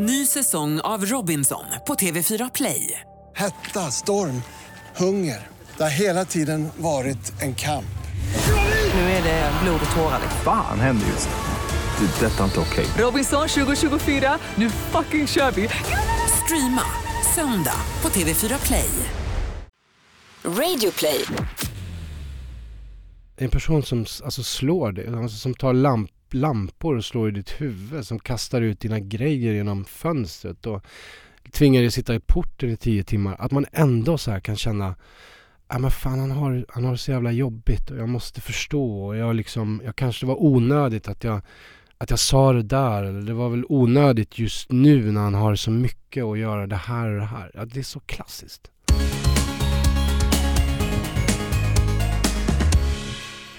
Ny säsong av Robinson på TV4 Play. Hetta, storm, hunger. Det har hela tiden varit en kamp. Nu är det blod och tårar. liksom. Fan händer just nu. Det. är Detta är inte okej. Robinson 2024, nu fucking kör vi! Streama söndag på TV4 Play. Radio play. En person som alltså, slår dig, alltså, som tar lamp, lampor och slår i ditt huvud, som kastar ut dina grejer genom fönstret och tvingar dig sitta i porten i tio timmar. Att man ändå så här kan känna Ja men fan han har, han har det så jävla jobbigt och jag måste förstå och jag liksom, jag kanske var onödigt att jag, att jag sa det där eller det var väl onödigt just nu när han har så mycket att göra det här och det här. Ja, det är så klassiskt.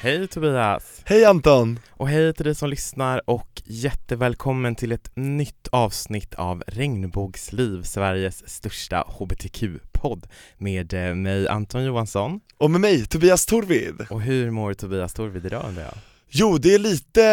Hej Tobias! Hej Anton! Och hej till dig som lyssnar och jättevälkommen till ett nytt avsnitt av Regnbågsliv, Sveriges största hbtq-podd med eh, mig Anton Johansson. Och med mig, Tobias Torvid. Och hur mår Tobias Torvid idag undrar jag? Jo, det är lite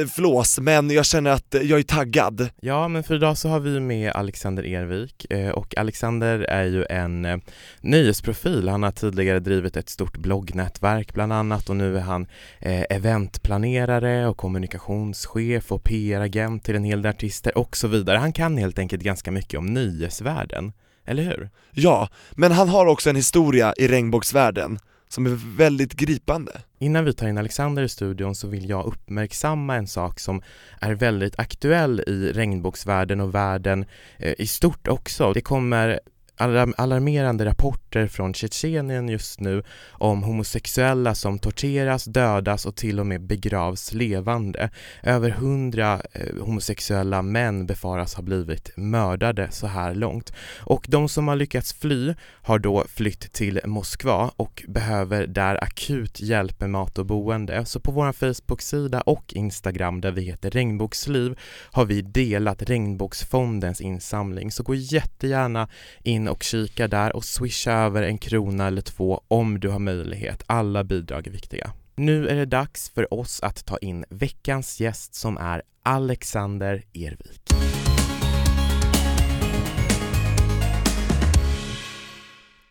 eh, flås, men jag känner att jag är taggad. Ja, men för idag så har vi med Alexander Ervik eh, och Alexander är ju en eh, nöjesprofil. Han har tidigare drivit ett stort bloggnätverk bland annat och nu är han eh, eventplanerare och kommunikationschef och PR-agent till en hel del artister och så vidare. Han kan helt enkelt ganska mycket om nöjesvärlden, eller hur? Ja, men han har också en historia i regnbågsvärlden som är väldigt gripande. Innan vi tar in Alexander i studion så vill jag uppmärksamma en sak som är väldigt aktuell i regnbågsvärlden och världen eh, i stort också. Det kommer alarmerande rapporter från Tjetjenien just nu om homosexuella som torteras, dödas och till och med begravs levande. Över hundra eh, homosexuella män befaras ha blivit mördade så här långt. Och de som har lyckats fly har då flytt till Moskva och behöver där akut hjälp med mat och boende. Så på vår Facebook-sida och Instagram där vi heter Regnbågsliv har vi delat Regnbågsfondens insamling. Så gå jättegärna in och kika där och swisha över en krona eller två om du har möjlighet. Alla bidrag är viktiga. Nu är det dags för oss att ta in veckans gäst som är Alexander Ervik.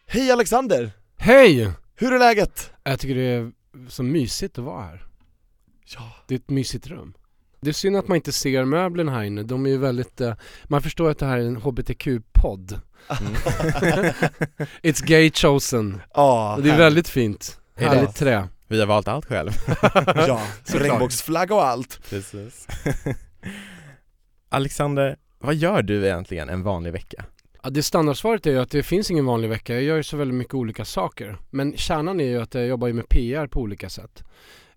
Hej Alexander! Hej! Hur är läget? Jag tycker det är så mysigt att vara här. Ja. Det är ett mysigt rum. Det är synd att man inte ser möblerna här inne. De är ju väldigt, eh, man förstår att det här är en HBTQ-podd. Mm. It's gay chosen. Ja, Och det är väldigt fint. Är det? Härligt trä. Vi har valt allt själv. Ja, regnbågsflagga och allt. Precis. Alexander, vad gör du egentligen en vanlig vecka? Ja, det standardsvaret är ju att det finns ingen vanlig vecka. Jag gör ju så väldigt mycket olika saker. Men kärnan är ju att jag jobbar ju med PR på olika sätt.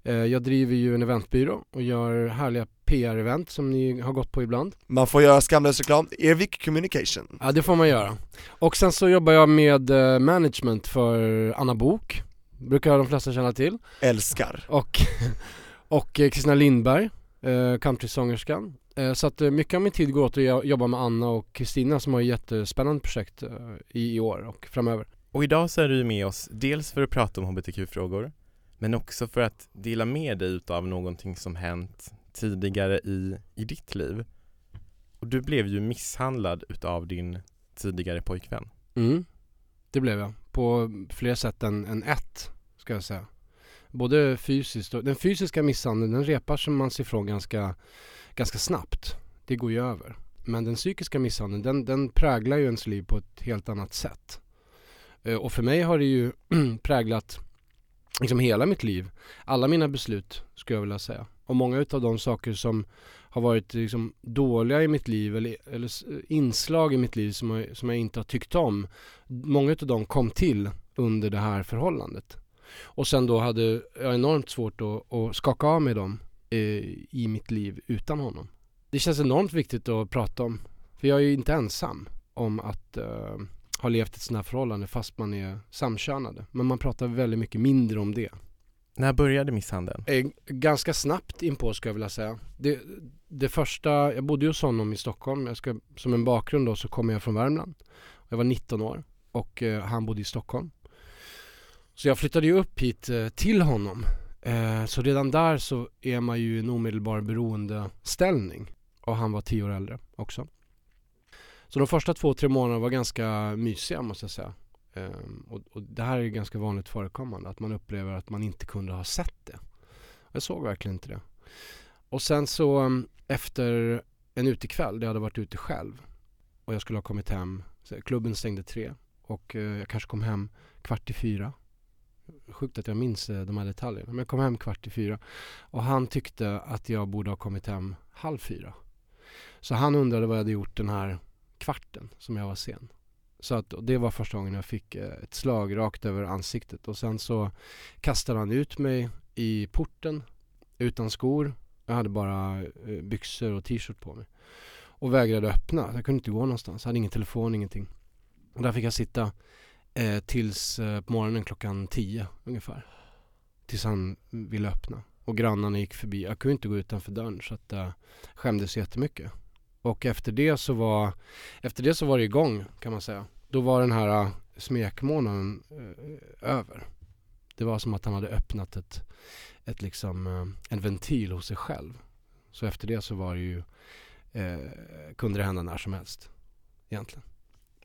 Eh, Jag driver ju en eventbyrå och gör härliga PR-event som ni har gått på ibland. Man får göra skamlös reklam, Ervik Communication. Ja det får man göra. Och sen så jobbar jag med eh, management för Anna Bok Brukar de flesta känna till. Älskar. Och, och eh, Kristina Lindberg, countrysångerskan. Så att mycket av min tid går åt att jo- jobba med Anna och Kristina som har ett jättespännande projekt i, i år och framöver. Och idag så är du med oss dels för att prata om hbtq-frågor men också för att dela med dig utav någonting som hänt tidigare i, i ditt liv. Och du blev ju misshandlad utav din tidigare pojkvän. Mm. Det blev jag. På fler sätt än, än ett, ska jag säga. Både fysiskt och... Den fysiska misshandeln, den repar som man sig ifrån ganska, ganska snabbt. Det går ju över. Men den psykiska misshandeln, den, den präglar ju ens liv på ett helt annat sätt. Eh, och för mig har det ju präglat liksom hela mitt liv. Alla mina beslut, skulle jag vilja säga. Och många utav de saker som har varit liksom dåliga i mitt liv eller, eller inslag i mitt liv som jag, som jag inte har tyckt om. Många utav dem kom till under det här förhållandet. Och sen då hade jag enormt svårt att, att skaka av mig dem eh, i mitt liv utan honom. Det känns enormt viktigt att prata om. För jag är ju inte ensam om att eh, ha levt ett sånt här förhållande fast man är samkönade. Men man pratar väldigt mycket mindre om det. När började misshandeln? Eh, ganska snabbt inpå ska jag vilja säga. Det, det första, jag bodde ju hos honom i Stockholm. Jag ska, som en bakgrund då så kommer jag från Värmland. Jag var 19 år och eh, han bodde i Stockholm. Så jag flyttade ju upp hit eh, till honom. Så redan där så är man ju i en omedelbar beroendeställning. Och han var 10 år äldre också. Så de första två, tre månaderna var ganska mysiga måste jag säga. Ehm, och, och det här är ganska vanligt förekommande, att man upplever att man inte kunde ha sett det. Jag såg verkligen inte det. Och sen så um, efter en utekväll, där jag hade varit ute själv och jag skulle ha kommit hem, så klubben stängde tre och eh, jag kanske kom hem kvart i fyra. Sjukt att jag minns eh, de här detaljerna, men jag kom hem kvart i fyra och han tyckte att jag borde ha kommit hem halv fyra. Så han undrade vad jag hade gjort den här kvarten som jag var sen. Så att det var första gången jag fick eh, ett slag rakt över ansiktet och sen så kastade han ut mig i porten utan skor. Jag hade bara eh, byxor och t-shirt på mig. Och vägrade öppna. Jag kunde inte gå någonstans. Jag hade ingen telefon, ingenting. Och där fick jag sitta eh, tills eh, på morgonen klockan tio ungefär. Tills han ville öppna. Och grannarna gick förbi. Jag kunde inte gå utanför dörren så att jag eh, skämdes jättemycket. Och efter det så var Efter det så var det igång kan man säga. Då var den här uh, smekmånaden uh, över. Det var som att han hade öppnat ett, ett liksom, uh, en ventil hos sig själv. Så efter det så var det ju eh, kunde det hända när som helst egentligen.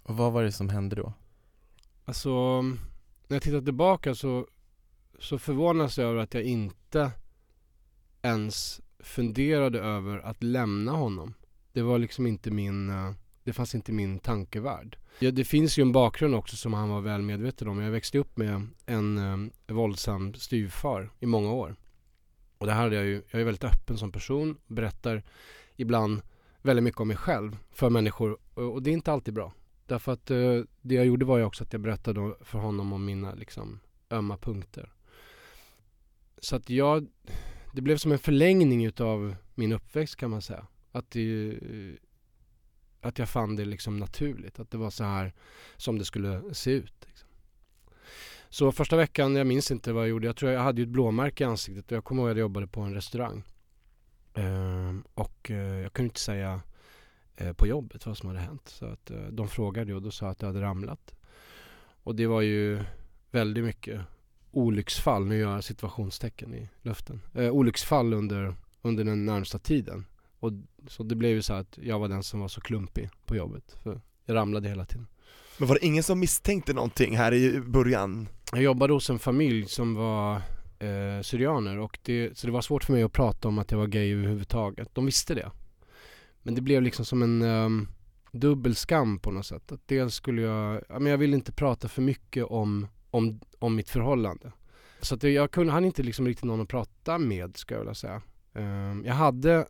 Och vad var det som hände då? Alltså när jag tittar tillbaka så, så förvånas jag över att jag inte ens funderade över att lämna honom. Det var liksom inte min, eh, det fanns inte min tankevärld. Ja, det finns ju en bakgrund också som han var väl medveten om. Jag växte upp med en eh, våldsam styvfar i många år. Och det här hade jag ju, jag är väldigt öppen som person, berättar ibland väldigt mycket om mig själv för människor och det är inte alltid bra. Därför att eh, det jag gjorde var ju också att jag berättade för honom om mina liksom ömma punkter. Så att jag, det blev som en förlängning utav min uppväxt kan man säga. Att, det, att jag fann det liksom naturligt. Att det var så här som det skulle se ut. Liksom. Så första veckan, jag minns inte vad jag gjorde. Jag tror jag hade ett blåmärke i ansiktet och jag kommer ihåg att jag jobbade på en restaurang. Ehm, och eh, jag kunde inte säga eh, på jobbet vad som hade hänt. Så att eh, de frågade och då sa jag att jag hade ramlat. Och det var ju väldigt mycket olycksfall, nu gör jag situationstecken i luften. Eh, olycksfall under, under den närmsta tiden. Och så det blev ju så att jag var den som var så klumpig på jobbet. För jag ramlade hela tiden. Men var det ingen som misstänkte någonting här i början? Jag jobbade hos en familj som var eh, syrianer och det, så det var svårt för mig att prata om att jag var gay överhuvudtaget. De visste det. Men det blev liksom som en um, dubbel skam på något sätt. Att dels skulle jag, ja, men jag ville inte prata för mycket om, om, om mitt förhållande. Så att jag kunde, han inte liksom riktigt någon att prata med ska jag vilja säga. Um, jag hade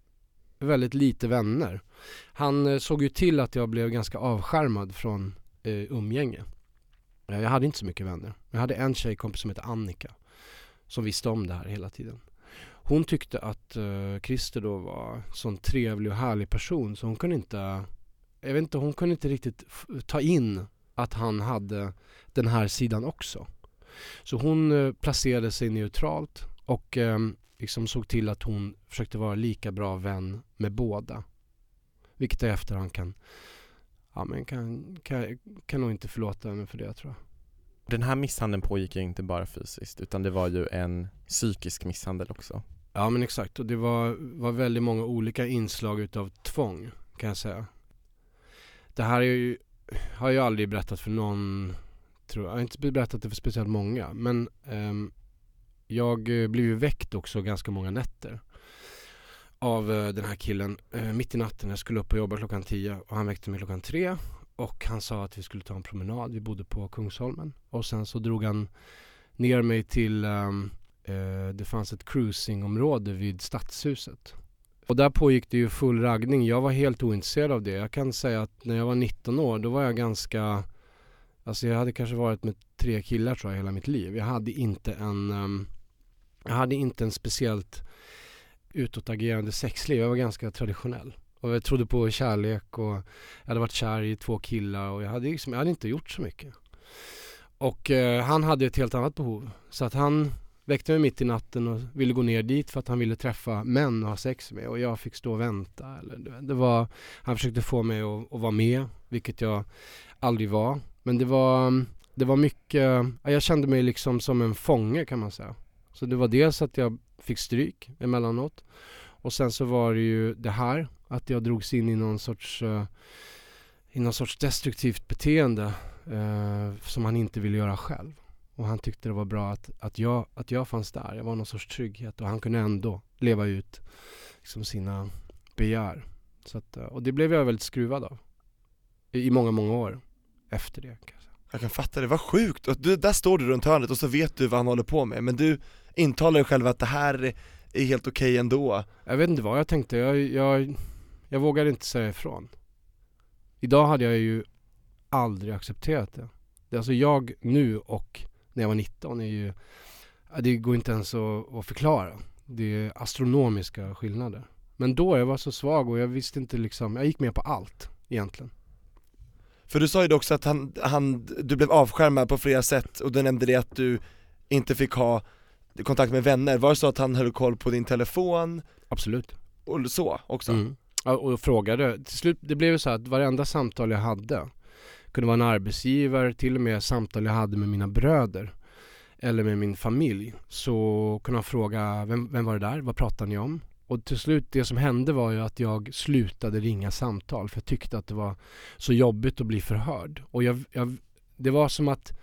väldigt lite vänner. Han eh, såg ju till att jag blev ganska avskärmad från eh, umgänge. Eh, jag hade inte så mycket vänner. Jag hade en tjejkompis som hette Annika som visste om det här hela tiden. Hon tyckte att eh, Christer då var en sån trevlig och härlig person så hon kunde inte, jag vet inte, hon kunde inte riktigt ta in att han hade den här sidan också. Så hon eh, placerade sig neutralt och eh, liksom såg till att hon försökte vara lika bra vän med båda. Vilket jag efterhand kan, ja men kan, kan, kan nog inte förlåta henne för det tror jag. Den här misshandeln pågick ju inte bara fysiskt utan det var ju en psykisk misshandel också. Ja men exakt och det var, var väldigt många olika inslag utav tvång kan jag säga. Det här är ju, har jag aldrig berättat för någon, tror jag. jag har inte berättat det för speciellt många men um, jag eh, blev ju väckt också ganska många nätter av eh, den här killen eh, mitt i natten. Jag skulle upp och jobba klockan 10 och han väckte mig klockan 3 och han sa att vi skulle ta en promenad. Vi bodde på Kungsholmen och sen så drog han ner mig till um, uh, det fanns ett cruisingområde vid Stadshuset. Och där pågick det ju full raggning. Jag var helt ointresserad av det. Jag kan säga att när jag var 19 år då var jag ganska Alltså jag hade kanske varit med tre killar tror jag hela mitt liv. Jag hade inte en um, jag hade inte en speciellt utåtagerande sexliv. Jag var ganska traditionell. Och jag trodde på kärlek och jag hade varit kär i två killar och jag hade, liksom, jag hade inte gjort så mycket. Och eh, han hade ett helt annat behov. Så att han väckte mig mitt i natten och ville gå ner dit för att han ville träffa män och ha sex med och jag fick stå och vänta. Eller, det var, han försökte få mig att, att vara med, vilket jag aldrig var. Men det var, det var mycket, jag kände mig liksom som en fånge kan man säga. Så det var dels att jag fick stryk emellanåt och sen så var det ju det här att jag drogs in i någon sorts uh, i någon sorts destruktivt beteende uh, som han inte ville göra själv. Och han tyckte det var bra att, att, jag, att jag fanns där. Jag var någon sorts trygghet och han kunde ändå leva ut liksom, sina begär. Så att, eh, och det blev jag väldigt skruvad av. I, i många, många år efter det. Jag, kan fatta det, vad sjukt! Och du, där står du runt hörnet och så vet du vad han håller på med, men du intalar dig själv att det här är helt okej ändå jag vet inte vad jag tänkte. Jag, jag, jag vågade inte säga ifrån. Idag hade jag ju aldrig accepterat det. det alltså jag nu och när jag var 19 är ju, det går inte ens att, att förklara. Det är astronomiska skillnader. Men då, jag var så svag och jag visste inte liksom, jag gick med på allt egentligen. För du sa ju också att han, han, du blev avskärmad på flera sätt och du nämnde det att du inte fick ha kontakt med vänner, var det så att han höll koll på din telefon? Absolut. Och så också? Mm. Och frågade, till slut, det blev ju så att varenda samtal jag hade kunde vara en arbetsgivare, till och med samtal jag hade med mina bröder eller med min familj så kunde han fråga, vem, vem var det där? Vad pratade ni om? Och till slut, det som hände var ju att jag slutade ringa samtal för jag tyckte att det var så jobbigt att bli förhörd. Och jag, jag, det var som att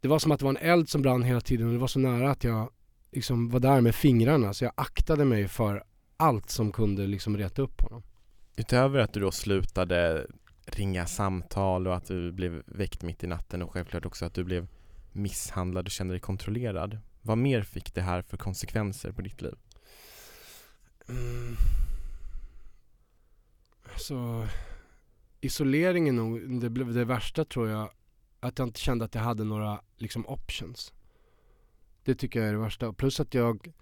det var som att det var en eld som brann hela tiden och det var så nära att jag liksom var där med fingrarna så jag aktade mig för allt som kunde liksom reta upp honom. Utöver att du då slutade ringa samtal och att du blev väckt mitt i natten och självklart också att du blev misshandlad och kände dig kontrollerad. Vad mer fick det här för konsekvenser på ditt liv? Mm. Alltså, isoleringen nog det, blev det värsta tror jag. Att jag inte kände att jag hade några liksom options. Det tycker jag är det värsta. Plus att jag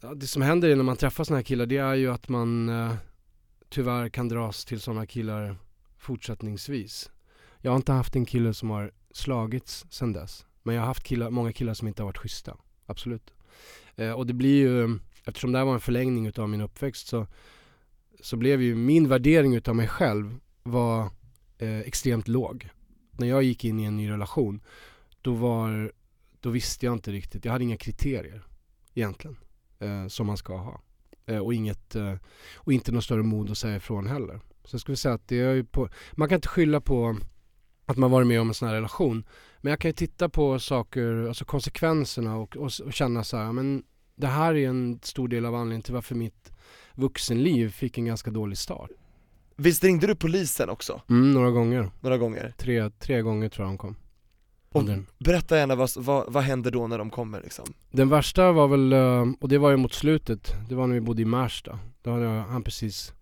ja, Det som händer när man träffar sådana här killar det är ju att man eh, tyvärr kan dras till sådana killar fortsättningsvis. Jag har inte haft en kille som har slagits sedan dess. Men jag har haft killar, många killar som inte har varit schyssta. Absolut. Eh, och det blir ju, eftersom det här var en förlängning utav min uppväxt så, så blev ju min värdering utav mig själv var eh, extremt låg. När jag gick in i en ny relation då var, då visste jag inte riktigt, jag hade inga kriterier egentligen eh, som man ska ha. Eh, och, inget, eh, och inte något större mod att säga ifrån heller. Så jag skulle säga att det är ju på, man kan inte skylla på att man varit med om en sån här relation. Men jag kan ju titta på saker, alltså konsekvenserna och, och, och känna så här, men det här är en stor del av anledningen till varför mitt vuxenliv fick en ganska dålig start. Visst ringde du polisen också? Mm, några gånger. Några gånger? Tre, tre gånger tror jag de kom. Och berätta gärna, vad, vad, vad händer då när de kommer liksom? Den värsta var väl, eh, och det var ju mot slutet, det var när vi bodde i Märsta. Då hade han precis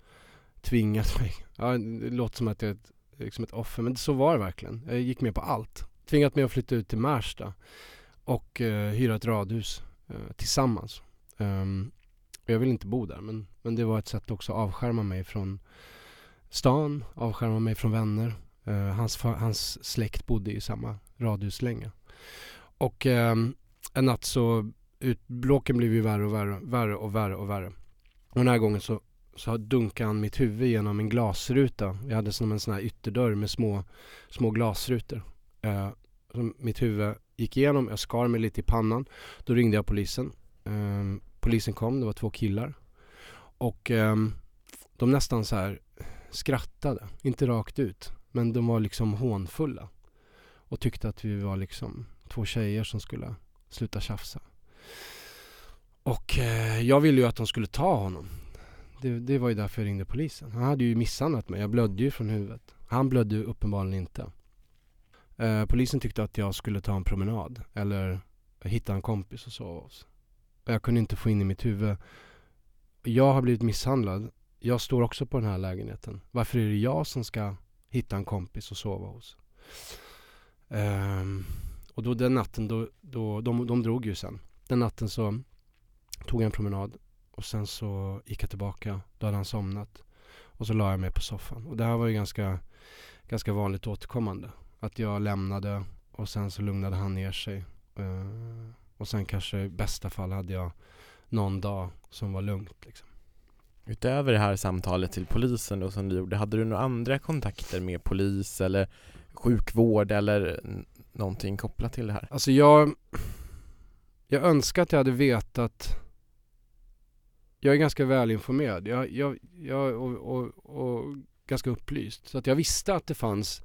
tvingat mig. Ja, det låter som att jag är ett, liksom ett offer, men så var det verkligen. Jag gick med på allt. Tvingat mig att flytta ut till Märsta och eh, hyra ett radhus Eh, tillsammans. Um, jag vill inte bo där, men, men det var ett sätt också att avskärma mig från stan, avskärma mig från vänner. Uh, hans, hans släkt bodde i samma radhus länge. Och um, en natt så, ut, bråken blev ju värre och värre, värre och värre och värre. Och den här gången så så dunkade han mitt huvud genom en glasruta. Jag hade som en sån här ytterdörr med små, små glasrutor. Eh, mitt huvud gick igenom, jag skar mig lite i pannan. Då ringde jag polisen. Um, polisen kom, det var två killar. Och um, de nästan så här skrattade, inte rakt ut. Men de var liksom hånfulla. Och tyckte att vi var liksom två tjejer som skulle sluta tjafsa. Och uh, jag ville ju att de skulle ta honom. Det, det var ju därför jag ringde polisen. Han hade ju misshandlat mig. Jag blödde ju från huvudet. Han blödde ju uppenbarligen inte. Eh, polisen tyckte att jag skulle ta en promenad eller hitta en kompis och sova hos. Jag kunde inte få in i mitt huvud. Jag har blivit misshandlad. Jag står också på den här lägenheten. Varför är det jag som ska hitta en kompis och sova hos? Eh, och då den natten, då, då, de, de drog ju sen. Den natten så tog jag en promenad och sen så gick jag tillbaka, då hade han somnat. Och så la jag mig på soffan. Och det här var ju ganska, ganska vanligt återkommande. Att jag lämnade och sen så lugnade han ner sig. Uh, och sen kanske i bästa fall hade jag någon dag som var lugnt liksom. Utöver det här samtalet till polisen då som du gjorde, hade du några andra kontakter med polis eller sjukvård eller någonting kopplat till det här? Alltså jag, jag önskar att jag hade vetat jag är ganska välinformerad. Jag, jag, jag, och, och, och ganska upplyst. Så att jag visste att det fanns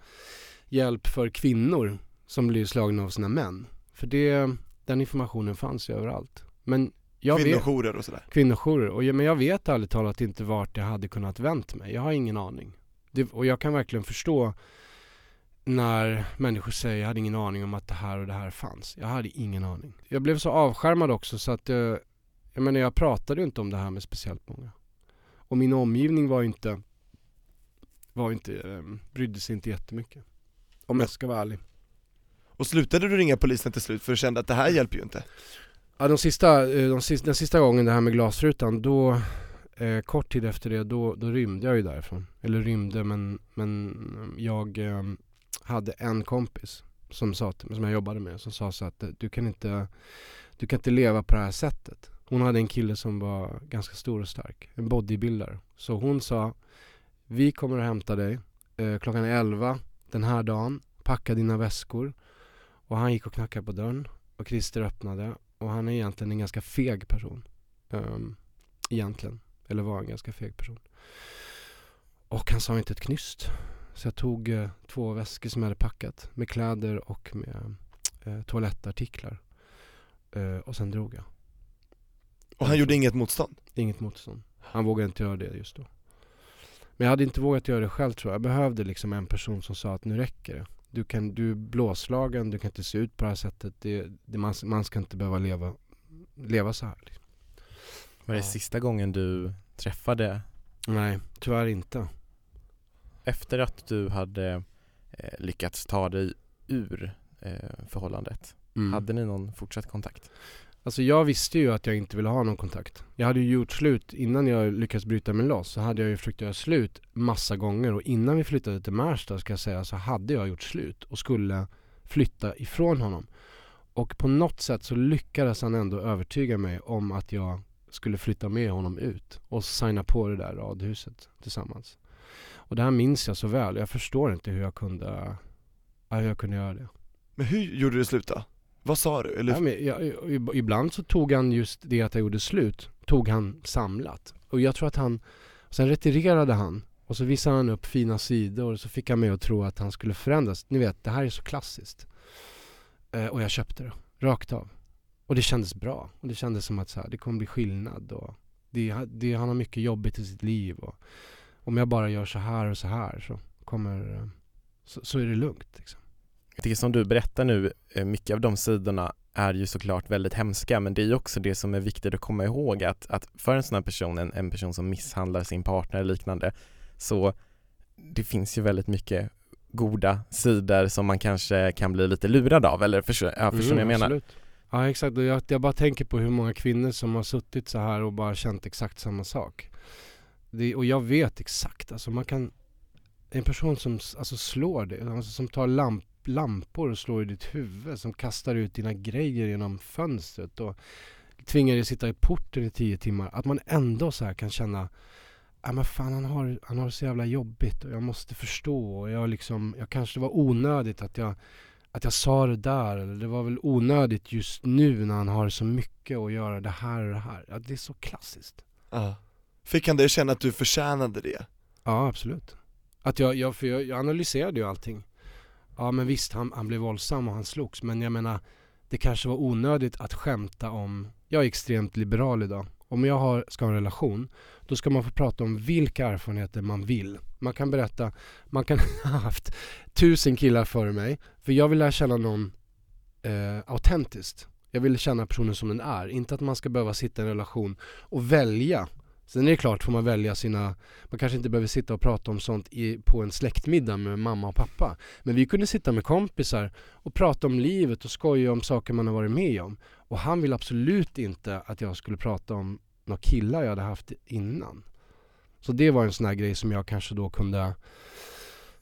hjälp för kvinnor som blir slagna av sina män. För det, den informationen fanns ju överallt. Men jag vet, Kvinnojourer och sådär. kvinnojourer. Och men jag vet ärligt talat inte vart jag hade kunnat vänt mig. Jag har ingen aning. Det, och jag kan verkligen förstå när människor säger jag hade ingen aning om att det här och det här fanns. Jag hade ingen aning. Jag blev så avskärmad också så att jag, jag menar jag pratade ju inte om det här med speciellt många. Och min omgivning var ju inte, var inte, eh, brydde sig inte jättemycket. Om jag ska vara ärlig. Och slutade du ringa polisen till slut för du kände att det här hjälper ju inte? Ja, de sista, eh, de sista, den sista gången det här med glasrutan, då eh, kort tid efter det, då, då rymde jag ju därifrån. Eller rymde, men, men jag eh, hade en kompis som, sa till, som jag jobbade med, som sa så att eh, du kan, inte, du kan inte leva på det här sättet. Hon hade en kille som var ganska stor och stark, en bodybuilder. Så hon sa, vi kommer att hämta dig eh, klockan 11 den här dagen, packa dina väskor. Och han gick och knackade på dörren och Christer öppnade och han är egentligen en ganska feg person. Um, egentligen. Eller var en ganska feg person. Och han sa inte ett knyst. Så jag tog eh, två väskor som jag hade packat med kläder och med eh, toalettartiklar. Eh, och sen drog jag. Och han gjorde inget motstånd? Inget motstånd. Han vågade inte göra det just då. Men jag hade inte vågat göra det själv tror jag. Jag behövde liksom en person som sa att nu räcker det. Du, kan, du är blåslagen, du kan inte se ut på det här sättet. Det, det, man, man ska inte behöva leva, leva så här. Liksom. Var det Ja. sista gången du träffade Nej, tyvärr inte. efter att du hade eh, lyckats ta dig ur eh, förhållandet? Mm. Hade ni någon fortsatt kontakt? Alltså jag visste ju att jag inte ville ha någon kontakt. Jag hade ju gjort slut innan jag lyckades bryta mig loss. Så hade jag ju försökt göra slut massa gånger och innan vi flyttade till Märsta ska jag säga så hade jag gjort slut och skulle flytta ifrån honom. Och på något sätt så lyckades han ändå övertyga mig om att jag skulle flytta med honom ut och signa på det där radhuset tillsammans. Och det här minns jag så väl. Jag förstår inte hur jag kunde, hur jag kunde göra det. Men hur gjorde du slut då? Vad sa du? Eller, Ja, men jag, ibland så tog han just det att jag gjorde slut, tog han samlat. Och jag tror att han, sen retirerade han och så visade han upp fina sidor och så fick han mig att tro att han skulle förändras. Ni vet, det här är så klassiskt. Eh, och jag köpte det, rakt av. Och det kändes bra. Och det kändes som att så här, det kommer bli skillnad. Och det, det, han har mycket jobbigt i sitt liv. Och om jag bara gör så här och så här så kommer, eh, så, så är det lugnt. Liksom. Det som du berättar nu, eh, mycket av de sidorna är ju såklart väldigt hemska men det är ju också det som är viktigt att komma ihåg att, att för en sån här person, en, en person som misshandlar sin partner eller liknande så det finns ju väldigt mycket goda sidor som man kanske kan bli lite lurad av eller förstår, ja, förstår Mm, jag menar? absolut. Ja exakt, jag, jag bara tänker på hur många kvinnor som har suttit så här och bara känt exakt samma sak. Det, och jag vet exakt, alltså man kan En person som alltså slår dig, alltså som tar lamp, lampor och slår i ditt huvud, som kastar ut dina grejer genom fönstret och tvingar dig sitta i porten i tio timmar. Att man ändå så här kan känna Ja men fan han har, han har det så jävla jobbigt och jag måste förstå och jag liksom, jag kanske det var onödigt att jag att jag sa det där eller det var väl onödigt just nu när han har så mycket att göra det här och det här. Ja, det är så klassiskt. ja. Fick han dig känna att du förtjänade det? Ja, absolut. Att jag, jag, för jag, jag analyserade ju allting. Ja men visst, han, han blev våldsam och han slogs. Men jag menar, det kanske var onödigt att skämta om, jag är extremt liberal idag. Om jag har, ska ha en relation, då ska man få prata om vilka erfarenheter man vill. Man kan berätta, man kan ha haft tusen killar före mig. För jag vill lära känna någon eh, autentiskt. Jag vill känna personen som den är. Inte att man ska behöva sitta i en relation och välja. Sen är det klart får man välja sina, man kanske inte behöver sitta och prata om sånt i, på en släktmiddag med mamma och pappa. Men vi kunde sitta med kompisar och prata om livet och skoja om saker man har varit med om. Och han ville absolut inte att jag skulle prata om några killar jag hade haft innan. Så det var en sån här grej som jag kanske då kunde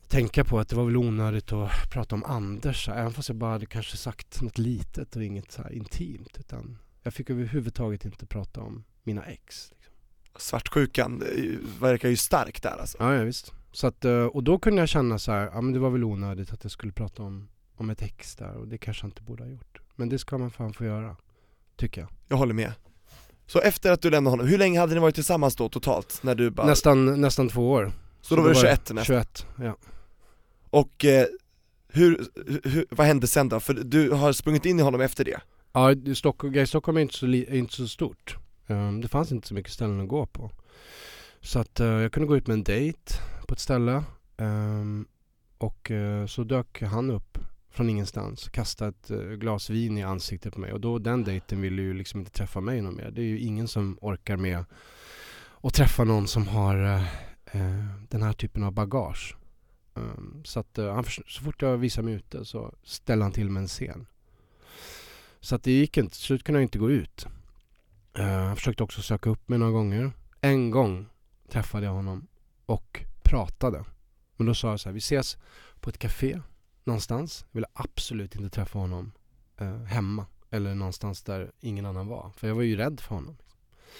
tänka på att det var väl onödigt att prata om Anders, även fast jag bara hade kanske sagt något litet och inget så här intimt. Utan jag fick överhuvudtaget inte prata om mina ex. Liksom. Svartsjukan verkar ju stark där alltså Ja, ja visst. Så att, eh, och då kunde jag känna så här, ja men det var väl onödigt att jag skulle prata om, om ett ex där och det kanske jag inte borde ha gjort. Men det ska man fan få göra, tycker jag. Jag håller med Så efter att du lämnade honom, hur länge hade ni varit tillsammans då totalt? När du bara, Nästan, nästan två år. Så då var det 21 nästan. 21, ja. Och eh, hur, hur, vad hände sen då? För du har sprungit in i honom efter det? Ja, Stockholm, i Stockholm är inte så, li, är inte så stort. Ehm, det fanns inte så mycket ställen att gå på. Så att eh, jag kunde gå ut med en dejt på ett ställe. Ehm, och eh, så dök han upp från ingenstans, kastade ett eh, glas vin i ansiktet på mig. Och då den dejten ville ju liksom inte träffa mig någon mer. Det är ju ingen som orkar med att träffa någon som har den här typen av bagage. Ehm, så att han, så fort jag visade mig ute så ställde han till med en scen. Så att det gick inte, till slut kunde jag inte gå ut. Eh, han försökte också söka upp mig några gånger. En gång träffade jag honom och pratade. Men då sa jag så här, vi ses på ett café någonstans. Jag ville absolut inte träffa honom eh, hemma eller någonstans där ingen annan var. För jag var ju rädd för honom.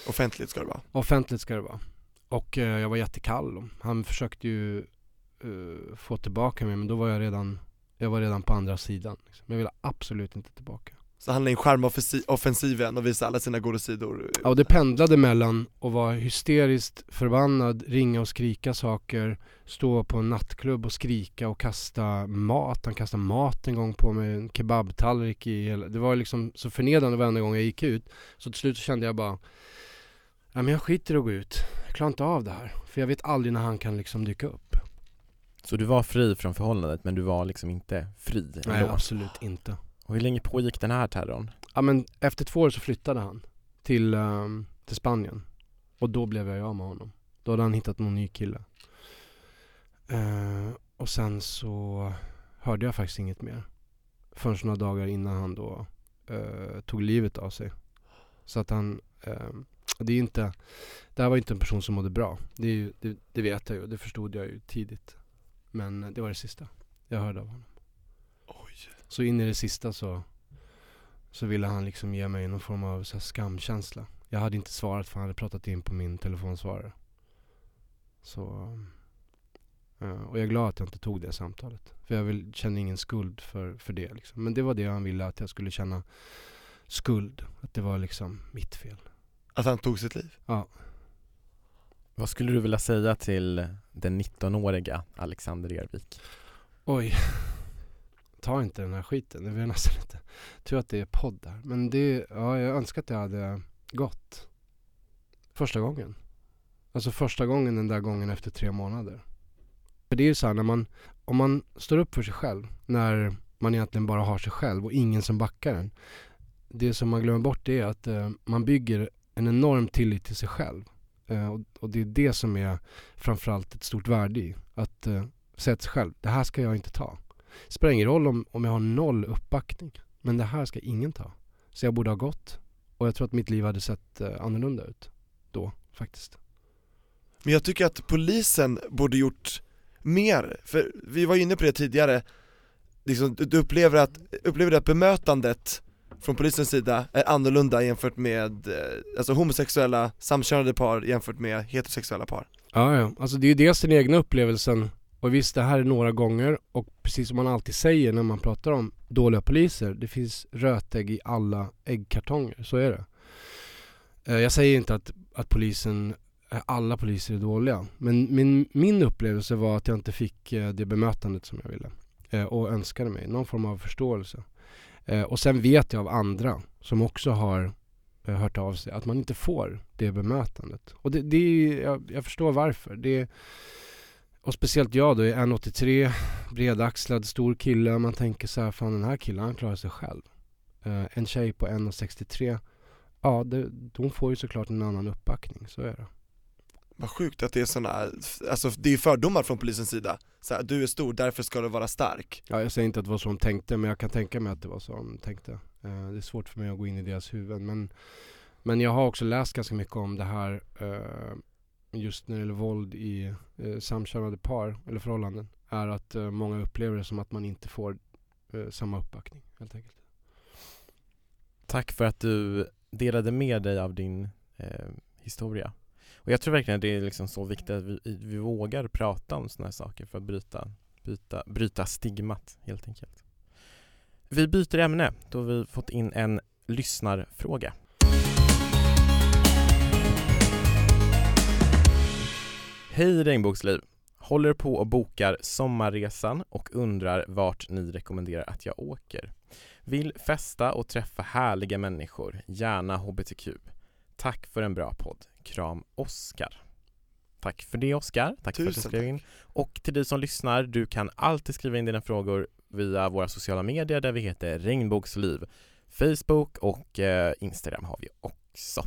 Offentligt ska det vara. Offentligt ska det vara. Och eh, jag var jättekall. Han försökte ju eh, få tillbaka mig men då var jag redan, jag var redan på andra sidan. Liksom. Jag ville absolut inte tillbaka. Så han är en charmoffensiven och visar alla sina goda sidor. Ja, och det pendlade mellan att vara hysteriskt förbannad, ringa och skrika saker, stå på en nattklubb och skrika och kasta mat. Han kastade mat en gång på mig, en kebabtallrik i hela... Det var liksom så förnedrande varenda gång jag gick ut. Så till slut så kände jag bara, ja men jag skiter i att gå ut. Jag klarar inte av det här. För jag vet aldrig när han kan liksom dyka upp. Så du var fri från förhållandet men du var liksom inte fri Nej, ändå? absolut inte. Och hur länge pågick den här terrorn? Ja men efter två år så flyttade han till, um, till Spanien. Och då blev jag av med honom. Då hade han hittat någon ny kille. Uh, och sen så hörde jag faktiskt inget mer. Förrän några dagar innan han då uh, tog livet av sig. Så att han, uh, det är inte, det här var inte en person som mådde bra. Det, är ju, det, det vet jag ju, det förstod jag ju tidigt. Men det var det sista jag hörde av honom. Så in i det sista så, så ville han liksom ge mig någon form av så här skamkänsla. Jag hade inte svarat för han hade pratat in på min telefonsvarare. Så, eh, och jag är glad att jag inte tog det samtalet. För jag vill, känner ingen skuld för, för det liksom. Men det var det han ville att jag skulle känna skuld. Att det var liksom mitt fel. Att han tog sitt liv? Vad skulle du vilja säga till den 19-åriga Alexander Ervik? Oj. Ta inte den här skiten. Det vill jag nästan inte. Tur att det är podd där. Men det, ja, jag önskar att jag hade gått. Första gången. Alltså första gången den där gången efter tre månader. För det är ju så här när man, om man står upp för sig själv. När man egentligen bara har sig själv och ingen som backar en. Det som man glömmer bort det är att eh, man bygger en enorm tillit till sig själv. Eh, och, och det är det som är framförallt ett stort värde i. Att eh, säga till sig själv, det här ska jag inte ta. Spelar ingen roll om, om jag har noll uppbackning. Men det här ska ingen ta. Så jag borde ha gått. Och jag tror att mitt liv hade sett eh, annorlunda ut då faktiskt. Men jag tycker att polisen borde gjort mer, för vi var inne på det tidigare liksom, du- upplever att, upplever att bemötandet från polisens sida är annorlunda jämfört med, eh, alltså homosexuella, samkönade par jämfört med heterosexuella par? Ja, ja. Alltså det är ju dels den egna upplevelsen. Och visst, det här är några gånger. Och precis som man alltid säger när man pratar om dåliga poliser. Det finns rötägg i alla äggkartonger. Så är det. Eh, jag säger inte att, att polisen, eh, alla poliser är dåliga. Men min, min upplevelse var att jag inte fick eh, det bemötandet som jag ville. Och önskade mig. Någon form av förståelse. Och sen vet jag av andra som också har hört av sig att man inte får det bemötandet. Och det, det är, jag, jag förstår varför. Det, och speciellt jag då, är 1,83, bredaxlad, stor kille. Man tänker så här, fan den här killen han klarar sig själv. Eh, en tjej på 1,63, ja det, hon får ju såklart en annan uppbackning, så är det. Vad sjukt att det är såna, alltså det är fördomar från polisens sida, så här, du är stor, därför ska du vara stark Ja, jag säger inte att det var så de tänkte, men jag kan tänka mig att det var så de tänkte. Eh, det är svårt för mig att gå in i deras huvuden. Men, men jag har också läst ganska mycket om det här eh, just när det gäller våld i eh, samkönade par eller förhållanden. Är att eh, många upplever det som att man inte får eh, samma uppbackning helt enkelt. Tack för att du delade med dig av din eh, historia. Och jag tror verkligen att det är liksom så viktigt att vi, vi vågar prata om sådana här saker för att bryta, bryta, bryta stigmat helt enkelt. Vi byter ämne då vi fått in en lyssnarfråga. Hej Regnbågsliv! Håller på och bokar sommarresan och undrar vart ni rekommenderar att jag åker. Vill festa och träffa härliga människor, gärna HBTQ. Tack för en bra podd. Kram Oskar. Tack för det Oskar, tack för att du Tusen skrev in. Och till dig som lyssnar, du kan alltid skriva in dina frågor via våra sociala medier där vi heter Regnbågsliv. Facebook och eh, Instagram har vi också.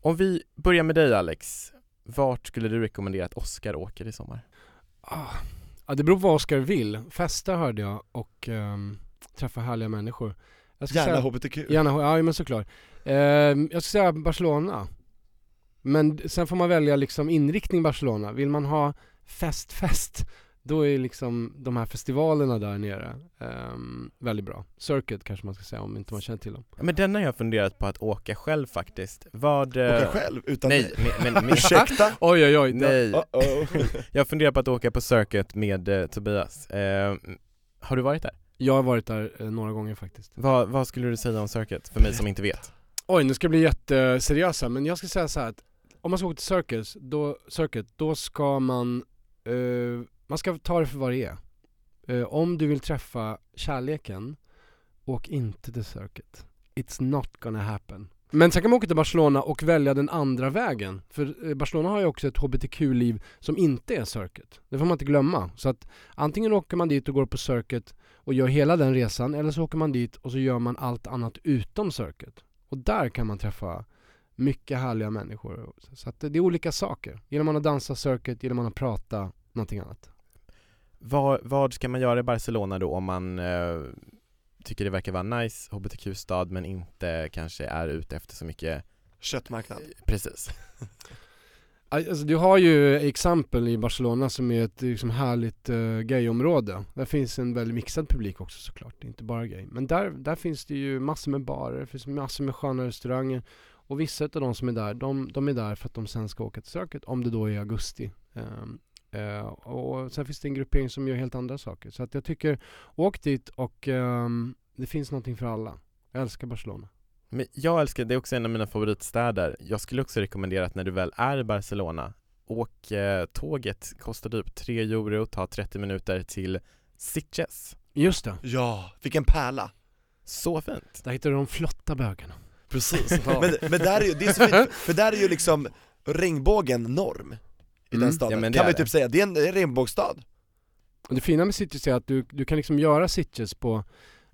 Om vi börjar med dig Alex, vart skulle du rekommendera att Oskar åker i sommar? Ah. Ja, det beror på vad Oskar vill. Festa hörde jag och ehm, träffa härliga människor. Jag ska Gärna säga, HBTQ. gärna, ja men såklart. Ehm, jag ska säga Barcelona. Men sen får man välja liksom inriktning Barcelona. Vill man ha fest, fest, då är liksom de här festivalerna där nere ehm, väldigt bra. Circuit kanske man ska säga om inte man känner till dem. Ja, Men den har jag funderat på att åka själv faktiskt. Vad... eh, Åka själv utan Nej, mig. men, men, men Ursäkta? Oj oj oj, nej. Uh-oh. Jag funderar på att åka på Circuit med eh, Tobias. Eh, har du varit där? Jag har varit där eh, några gånger faktiskt. Vad, vad skulle du säga om Circuit för mig som inte vet? Oj, nu ska jag bli jätteseriösa, men jag ska säga så här att om man ska åka till Circus, då, circuit, då ska man, eh, man ska ta det för vad det är. Uh, om du vill träffa kärleken, åk inte till Circuit. It's not gonna happen. Men sen kan man åka till Barcelona och välja den andra vägen. För eh, Barcelona har ju också ett HBTQ-liv som inte är Circuit. Det får man inte glömma. Så att antingen åker man dit och går på Circuit och gör hela den resan, eller så åker man dit och så gör man allt annat utom Circuit. Och där kan man träffa mycket härliga människor. Så att det är olika saker. Gillar man att dansa circuit, gillar man att prata, någonting annat. Vad, vad ska man göra i Barcelona då om man eh, tycker det verkar vara nice HBTQ-stad men inte kanske är ute efter så mycket Köttmarknad. Precis. Alltså, du har ju exempel i Barcelona som är ett liksom, härligt uh, gayområde. Där finns en väldigt mixad publik också såklart, inte bara gay. Men där, där finns det ju massor med barer, det finns massor med sköna restauranger. Och vissa av de som är där, de, de är där för att de sen ska åka till Circuit, om det då är augusti. Um, uh, och sen finns det en gruppering som gör helt andra saker. Så att jag tycker, åk dit och um, det finns någonting för alla. Jag älskar Barcelona. Men jag älskar, det är också en av mina favoritstäder. Jag skulle också rekommendera att när du väl är i Barcelona, åk eh, tåget, kostar typ 3 euro, tar 30 minuter till Sitges. Just det, Ja, vilken pärla. Så fint! där hittar du de flotta bögarna. Precis. men, men där är ju, det är så fint, för där är ju liksom regnbågen norm i Mm. den staden, Ja, men det kan ju typ säga, det är en regnbågsstad. Och det fina med Sitges är att du, du kan liksom göra Sitges på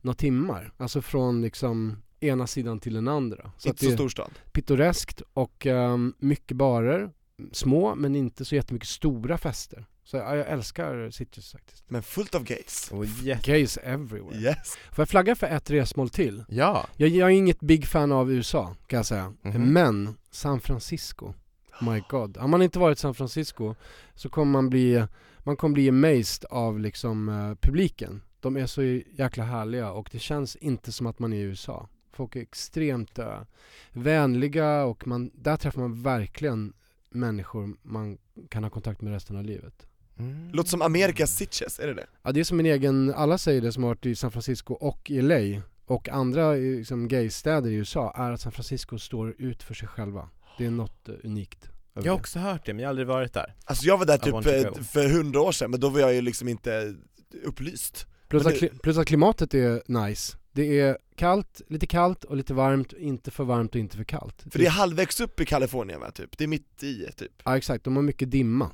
några timmar. Alltså från liksom ena sidan till den andra. Så Inte så stor stad. pittoreskt och ehm, mycket barer. Små men inte så jättemycket stora fester. Så ja, jag älskar Sitges faktiskt. Men fullt av gays. Och jätte... Gays everywhere. Yes. Får jag flagga för ett resmål till? Ja, Jag, jag är inget big fan av USA kan jag säga. Mhm. Men San Francisco. My god. Har man inte varit i San Francisco så kommer man bli, man kommer bli amazed av liksom eh, publiken. De är så jäkla härliga och det känns inte som att man är i USA. Folk är extremt uh, vänliga och man, där träffar man verkligen människor man kan ha kontakt med resten av livet. mm. Låter som Amerikas Sitges, är det det? Ja det är som en egen, alla säger det som har varit i San Francisco och i LA och andra eh, liksom, gaystäder i USA är att San Francisco står ut för sig själva. Det är något unikt. Jag har också hört det men jag har aldrig varit där. Alltså jag var där typ för hundra år sedan, men då var jag ju liksom inte upplyst. Plus att, det- kli- plus att klimatet är nice. Det är kallt, lite kallt och lite varmt, inte för varmt och inte för kallt. För det är halvvägs upp i Kalifornien va, typ? Det är mitt i typ Ja exakt, de har mycket dimma.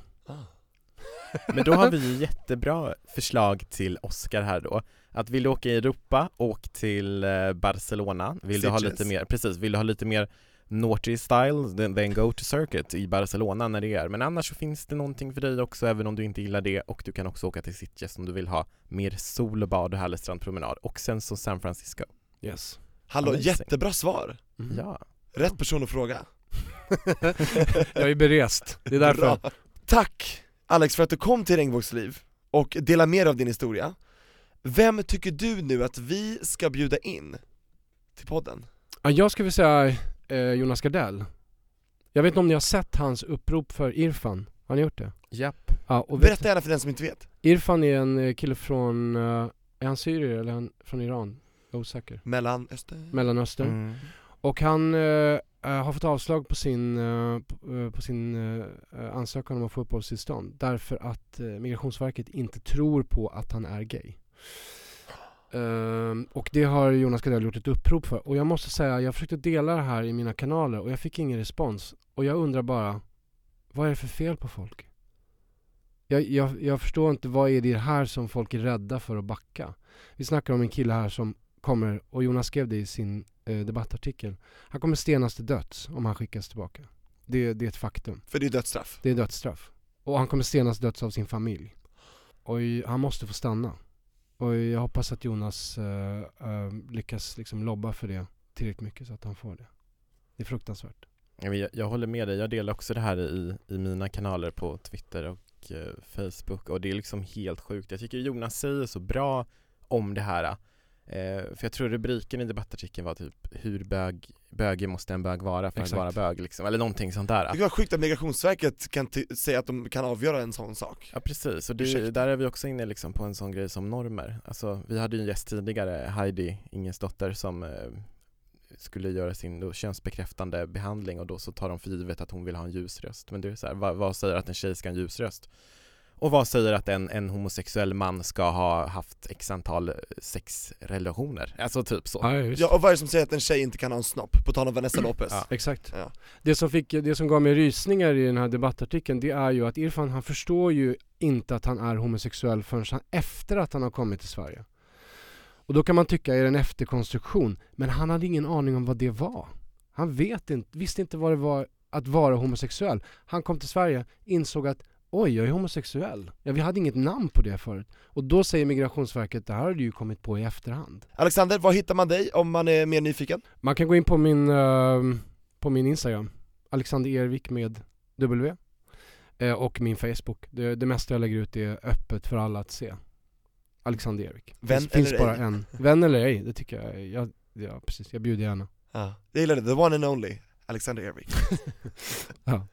Men då har vi ju jättebra förslag till Oscar här då. Att vill du åka i Europa, åk till eh, Barcelona. Vill du ha Sitges. lite mer, precis, vill du ha lite mer naughty style, then, go to circuit i Barcelona när det är. Men annars så finns det någonting för dig också även om du inte gillar det och du kan också åka till Sitges om du vill ha mer sol och bad och härlig strandpromenad. Och sen så San Francisco. Yes. Hallå, Amazing. jättebra svar! Mhm. Ja. Rätt person att fråga jag är berest, det är därför. Bra. Tack Alex för att du kom till Regnbågsliv och delar mer av din historia Vem tycker du nu att vi ska bjuda in till podden? Ja, jag skulle vilja säga eh, Jonas Gardell. Jag vet inte om ni har sett hans upprop för Irfan? Har ni gjort det? Japp. Ja, och vet, Berätta gärna för den som inte vet Irfan är en eh, kille från, eh, är han syrier eller är han från Iran? Jag är osäker. Mellanöstern Mellanöstern. Mm. Och han, eh, eh, har fått avslag på sin, eh, på, eh, på sin eh, ansökan om att få uppehållstillstånd därför att eh, Migrationsverket inte tror på att han är gay. Ehm, och det har Jonas Gardell gjort ett upprop för. Och jag måste säga, jag försökte dela det här i mina kanaler och jag fick ingen respons. Och jag undrar bara, vad är det för fel på folk? Jag, jag, jag förstår inte, vad är det här som folk är rädda för att backa? Vi snackar om en kille här som kommer, och Jonas skrev det i sin eh, debattartikel. Han kommer stenas till döds om han skickas tillbaka. Det, det är ett faktum. För det är dödsstraff. Det är dödsstraff. Och han kommer stenas till döds av sin familj. Och han måste få stanna. Och jag hoppas att Jonas uh, uh, lyckas liksom lobba för det tillräckligt mycket så att han får det. Det är fruktansvärt. Jag, jag håller med dig, jag delar också det här i, i mina kanaler på Twitter och uh, Facebook och det är liksom helt sjukt. Jag tycker Jonas säger så bra om det här. Eh, för jag tror rubriken i debattartikeln var typ hur bög, bögig måste en bög vara för Exakt. att vara bög liksom, eller någonting sånt där. Det var sjukt att Migrationsverket kan säga att de kan avgöra en sån sak. Ja precis, och det, där är vi också inne liksom på en sån grej som normer. Alltså vi hade ju en gäst tidigare, Heidi Ingensdotter som eh, skulle göra sin då, könsbekräftande behandling och då så tar de för givet att hon vill ha en ljus röst. Men det är så här, vad, vad säger att en tjej ska ha en ljus röst? Och vad säger att en, en homosexuell man ska ha haft x antal eh, sexrelationer? Alltså typ så. Ja. Ja, och vad är det som säger att en tjej inte kan ha en snopp? På tal om Vanessa Lopez. Ja. Exakt. Ja. Det, som fick, det som gav mig rysningar i den här debattartikeln det är ju att Irfan han förstår ju inte att han är homosexuell förrän han, efter att han har kommit till Sverige. Och då kan man tycka är det en efterkonstruktion, men han hade ingen aning om vad det var. Han vet inte, visste inte vad det var att vara homosexuell. Han kom till Sverige, insåg att oj, jag är homosexuell. Ja, vi hade inget namn på det förut. Och då säger Migrationsverket, det här har du ju kommit på i efterhand. Alexander, var hittar man dig om man är mer nyfiken? Man kan gå in på min, eh, på min Instagram, Alexander Ervik med W. Eh, och min Facebook. Det, det mesta jag lägger ut är öppet för alla att se. Alexander Ervik. Vän finns, finns eller bara ej? en. Vän eller ej, det tycker jag. jag ja, precis. Jag bjuder gärna. Ja. Jag gillar det, the one and only, Alexander Ervik. Ja,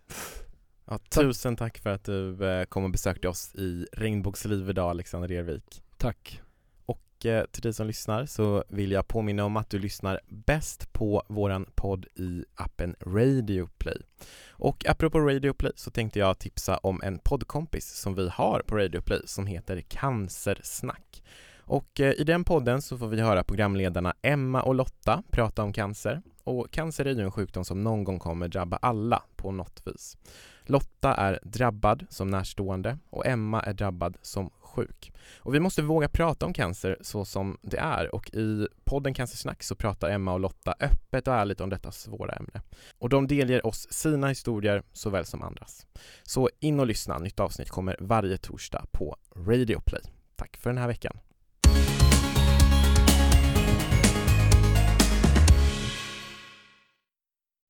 tusen tack för att du eh, kom och besökte oss i Regnbågsliv idag Alexander Ervik. Tack. Och eh, till dig som lyssnar så vill jag påminna om att du lyssnar bäst på våran podd i appen Radio Play. Och apropå Radio Play så tänkte jag tipsa om en poddkompis som vi har på Radio Play som heter Cancersnack. Och eh, i den podden så får vi höra programledarna Emma och Lotta prata om cancer. Och cancer är ju en sjukdom som någon gång kommer drabba alla på något vis. Lotta är drabbad som närstående och Emma är drabbad som sjuk. Och vi måste våga prata om cancer så som det är och i podden Cancersnack så pratar Emma och Lotta öppet och ärligt om detta svåra ämne. Och de delger oss sina historier såväl som andras. Så in och lyssna, nytt avsnitt kommer varje torsdag på Radio Play. Tack för den här veckan.